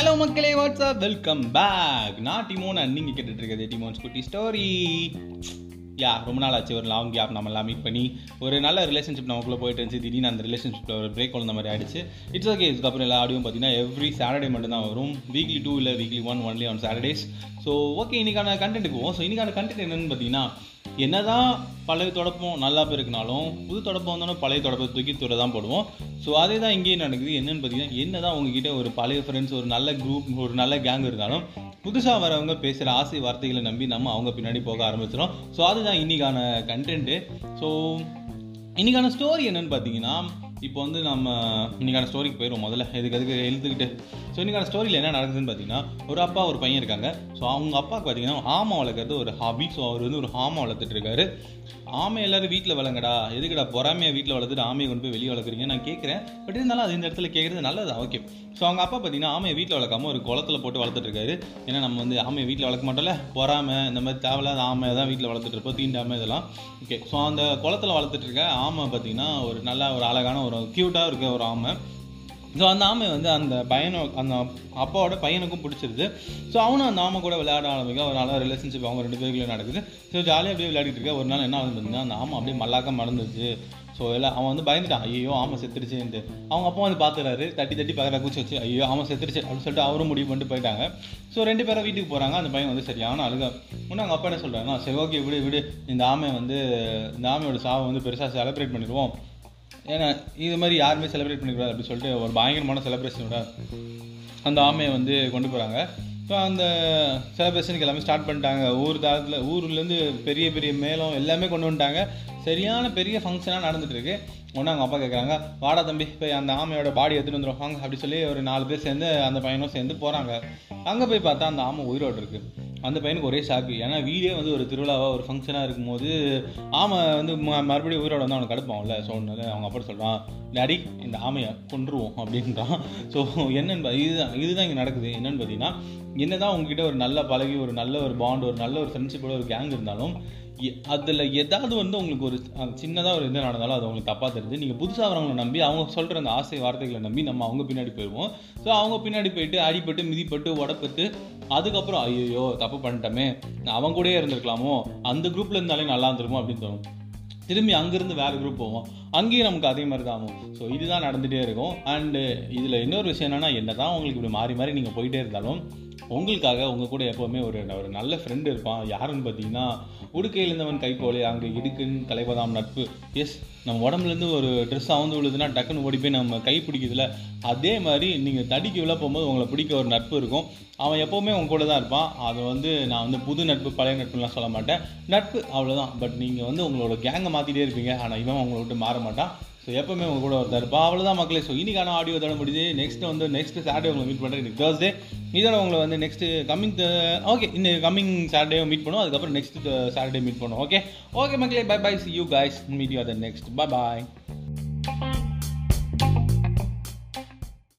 Hello மக்களே WhatsApp welcome back நான் டிமோன் and நீங்கள் கேட்டுட்டு இருக்கிறது டிமோன் ஸ்கூட்டி ஸ்டோரி யா ரொம்ப நாள் ஆச்சு. ஒரு லாங் கேப் நம்ம எல்லாம் மீட் பண்ணி ஒரு நல்ல ரிலேஷன்ஷிப் நமக்குள்ளே போயிட்டு இருந்துச்சு. திடீர்னு அந்த ரிலேஷன்ஷிப்பில் ஒரு பிரேக் வந்த மாதிரி ஆயிடுச்சு. இட்ஸ் ஓகே இதுக்கப்புறம் எல்லா ஆடியும் பார்த்தீங்கன்னா எவ்ரி சாட்டர்டே மட்டும் தான் வரும். வீக்லி டூ இல்லை weekly one only on Saturdays so okay இன்னைக்கான கண்டென்ட் போவோம். ஸோ இன்னைக்கான கண்டென்ட் என்னன்னு பார்த்தீங்கன்னா என்னதான் பழைய தொடப்பம் நல்லா போயிருக்குனாலும் புது தொடப்பம் வந்தாலும் பழைய தொடப்பத்தை தூக்கி துறை தான் போடுவோம். ஸோ அதே தான் இங்கேயும் நடக்குது. என்னென்னு பார்த்தீங்கன்னா என்னதான் உங்ககிட்ட ஒரு பழைய ஃப்ரெண்ட்ஸ் ஒரு நல்ல குரூப் ஒரு நல்ல கேங் இருந்தாலும் புதுசாக வரவங்க பேசுகிற ஆசை வார்த்தைகளை நம்பி நம்ம அவங்க பின்னாடி போக ஆரம்பிச்சிடும் ஸோ அதுதான் இன்னைக்கான கண்டென்ட்டு ஸோ இன்னைக்கான ஸ்டோரி என்னன்னு பார்த்தீங்கன்னா இப்போ வந்து நம்ம இன்றைக்கான ஸ்டோரிக்கு போயிடுவோம் முதல்ல. எதுக்கு எதுக்கு எழுதுக்கிட்டு ஸோ இன்றைக்கான ஸ்டோரியில் என்ன நடக்குதுன்னு பார்த்தீங்கன்னா ஒரு அப்பா ஒரு பையன் இருக்காங்க. ஸோ அவங்க அப்பாவுக்கு பார்த்தீங்கன்னா ஆமை வளர்க்குறது ஒரு ஹாபி ஸோ அவர் வந்து ஒரு ஆமை வளர்த்துட்டு இருக்காரு. ஆமை எல்லாரும் வீட்டில் வளங்கடா எதுக்குடா பொறாமையை வீட்டில் வளர்த்துட்டு ஆமையை கொண்டு போய் வெளியே வளர்க்குறீங்க நான் கேட்குறேன் பட் இருந்தாலும் அது இந்த இடத்துல கேட்குறது நல்லதா? ஓகே ஸோ அவங்க அப்பா பார்த்தீங்கன்னா ஆமையை வீட்டில் வளர்க்காம ஒரு குளத்துல போட்டு வளர்த்துட்டு இருக்காரு. ஏன்னா நம்ம வந்து ஆமையை வீட்டில் வளர்க்க மாட்டோம்ல. பொறாமை இந்த மாதிரி தேவையில்லாத ஆமை தான் வீட்டில் வளர்த்துட்டு இருப்போம். தீண்டாமை இதெல்லாம். ஓகே ஸோ அந்த குளத்துல வளர்த்துட்டு இருக்க ஆமை பார்த்தீங்கன்னா ஒரு நல்ல ஒரு அழகான ஒரு க்யூட்டாக இருக்க ஒரு ஆமை. ஸோ அந்த ஆமை வந்து அந்த பையனை அந்த அப்பாவோட பையனுக்கும் பிடிச்சிருது. ஸோ அவனும் அந்த ஆமை கூட விளையாட ஆரம்பிக்க ஒரு நல்ல ரிலேஷன்ஷிப் அவங்க ரெண்டு பேருக்குள்ளே நடக்குது. ஸோ ஜாலியாக அப்படியே விளையாடிட்டு இருக்க. ஒரு நாள் என்ன ஆகுது பார்த்தீங்கன்னா அந்த ஆமை அப்படியே மல்லாக்க மறந்துச்சு ஸோ எல்லாம் அவன் வந்து பயந்துட்டான். ஐயோ ஆமை செத்துருச்சுன்ட்டு. அவங்க அப்பா வந்து பார்த்துறாரு தட்டி தட்டி பார்க்குற கூச்சி வச்சு ஐயோ ஆமை செத்துருச்சு. அப்படின்னு சொல்லிட்டு அவரும் முடிவு பண்ணிட்டு போயிட்டாங்க. ஸோ ரெண்டு பேரும் வீட்டுக்கு போகிறாங்க அந்த பையன் வந்து சரியான அழுக. முன்னே அவங்க அப்பா என்ன சொல்கிறாங்கன்னா சரி ஓகே விடு விடு. இந்த ஆமை வந்து இந்த ஆமையோட சாவை வந்து பெருசாக செலிப்ரேட் பண்ணிடுவோம். ஏன்னா இது மாதிரி யாருமே செலிப்ரேட் பண்ணிக்கூடாது அப்படின்னு சொல்லிட்டு ஒரு பயங்கரமான செலிப்ரேஷனோட அந்த ஆமையை வந்து கொண்டு போகிறாங்க ஸோ அந்த செலிப்ரேஷனுக்கு எல்லாமே ஸ்டார்ட் பண்ணிட்டாங்க. ஊர் தாரத்தில் ஊர்லேருந்து பெரிய பெரிய மேளம் எல்லாமே கொண்டு வந்துட்டாங்க. சரியான பெரிய ஃபங்க்ஷனாக நடந்துகிட்ருக்கு இருக்கு. ஒன்று அவங்க அப்பா கேட்குறாங்க வாடா தம்பி போய் அந்த ஆமையோட பாடி எடுத்துகிட்டு வந்துடுவாங்க அப்படி சொல்லி ஒரு நாலு பேர் சேர்ந்து அந்த பையனும் சேர்ந்து போகிறாங்க அங்கே போய் பார்த்தா அந்த ஆமை உயிரோடு இருக்குது அந்த பையனுக்கு ஒரே ஷாக்கு ஏன்னா வீடே வந்து ஒரு திருவிழாவாக ஒரு ஃபங்க்ஷனாக இருக்கும்போது ஆமை வந்து மறுபடியும் உயிரோட வந்து அவனுக்கு கடுப்பான்ல ஸோ ஒன்று அவங்க அப்படி சொல்கிறான் டாடி இந்த ஆமையை கொன்றுவோம் அப்படின்றான். ஸோ என்னன்னு பா- இதுதான் இதுதான் இங்கே நடக்குது. என்னென்னு பார்த்தீங்கன்னா என்ன தான் உங்ககிட்ட ஒரு நல்ல பழகி ஒரு நல்ல ஒரு பாண்ட் ஒரு நல்ல ஒரு ஃப்ரெண்ட்ஷிப்போட ஒரு கேங் இருந்தாலும் அதில் ஏதாவது வந்து உங்களுக்கு ஒரு சின்னதாக ஒரு இது நடந்தாலும் அது உங்களுக்கு தப்பாக தெரிஞ்சு நீங்கள் புதுசாக வரவங்களை நம்பி அவங்க சொல்கிற அந்த ஆசை வார்த்தைகளை நம்பி நம்ம அவங்க பின்னாடி போயிடுவோம் ஸோ அவங்க பின்னாடி போயிட்டு அடிப்பட்டு மிதிப்பட்டு உடப்பட்டு அதுக்கப்புறம் ஐயோ தப்பு பண்ணிட்டோமே அவங்க கூடயே இருந்திருக்கலாமோ அந்த குரூப்பில் இருந்தாலே நல்லா இருந்துருமோ அப்படின்னு தோணும். திரும்பி அங்கேருந்து வேறு குரூப் போவோம். அங்கேயும் நமக்கு அதே மாதிரி தான் ஆகும். ஸோ இதுதான் நடந்துகிட்டே இருக்கும். அண்டு இதில் இன்னொரு விஷயம் என்னென்னா என்ன தான் உங்களுக்கு இப்படி மாறி மாறி நீங்கள் போயிட்டே இருந்தாலும் உங்களுக்காக உங்கள் கூட எப்போவுமே ஒரு ஒரு நல்ல ஃப்ரெண்டு இருப்பான். யாருன்னு பார்த்தீங்கன்னா உடுக்கையில் இருந்தவன் கை அங்கே இடுக்குன்னு கலைப்பதாம் நட்பு. எஸ் நம்ம உடம்புலேருந்து ஒரு ட்ரெஸ் அவுந்து விழுதுன்னா டக்குன்னு ஓடி போய் நம்ம கை பிடிக்குதுல. அதே மாதிரி நீங்கள் தடிக்கு விழ போகும்போது உங்களை பிடிக்க ஒரு நட்பு இருக்கும். அவன் எப்போவுமே உங்க கூட தான் இருப்பான். அது வந்து நான் வந்து புது நட்பு பழைய நட்புலாம் சொல்ல மாட்டேன். நட்பு அவ்வளோதான் பட் நீங்கள் வந்து உங்களோட கேங்கை மாற்றிட்டே இருப்பீங்க. ஆனால் இவன் உங்களை விட்டு மாற மாட்டான். ஸோ எப்பவுமே உங்க கூட ஒருத்தர் அவ்வளோ அவ்வளோதான் மக்களே. ஸோ இன்னைக்கான ஆடியோ தட முடியுது. நெக்ஸ்ட் வந்து நெக்ஸ்ட் சாட்டர்டே உங்களை மீட் பண்ணுறேன் இன்னைக்கு தேர்ஸ்டே இதோட உங்களை வந்து நெக்ஸ்ட் கம்மிங் ஓகே இந்த கம்மிங் சாட்டர்டே மீட் பண்ணுவோம். அதுக்கப்புறம் நெக்ஸ்ட் சாட்டர்டே மீட் பண்ணுவோம். ஓகே ஓகே மக்களே. Bye bye see you guys meet you other next bye bye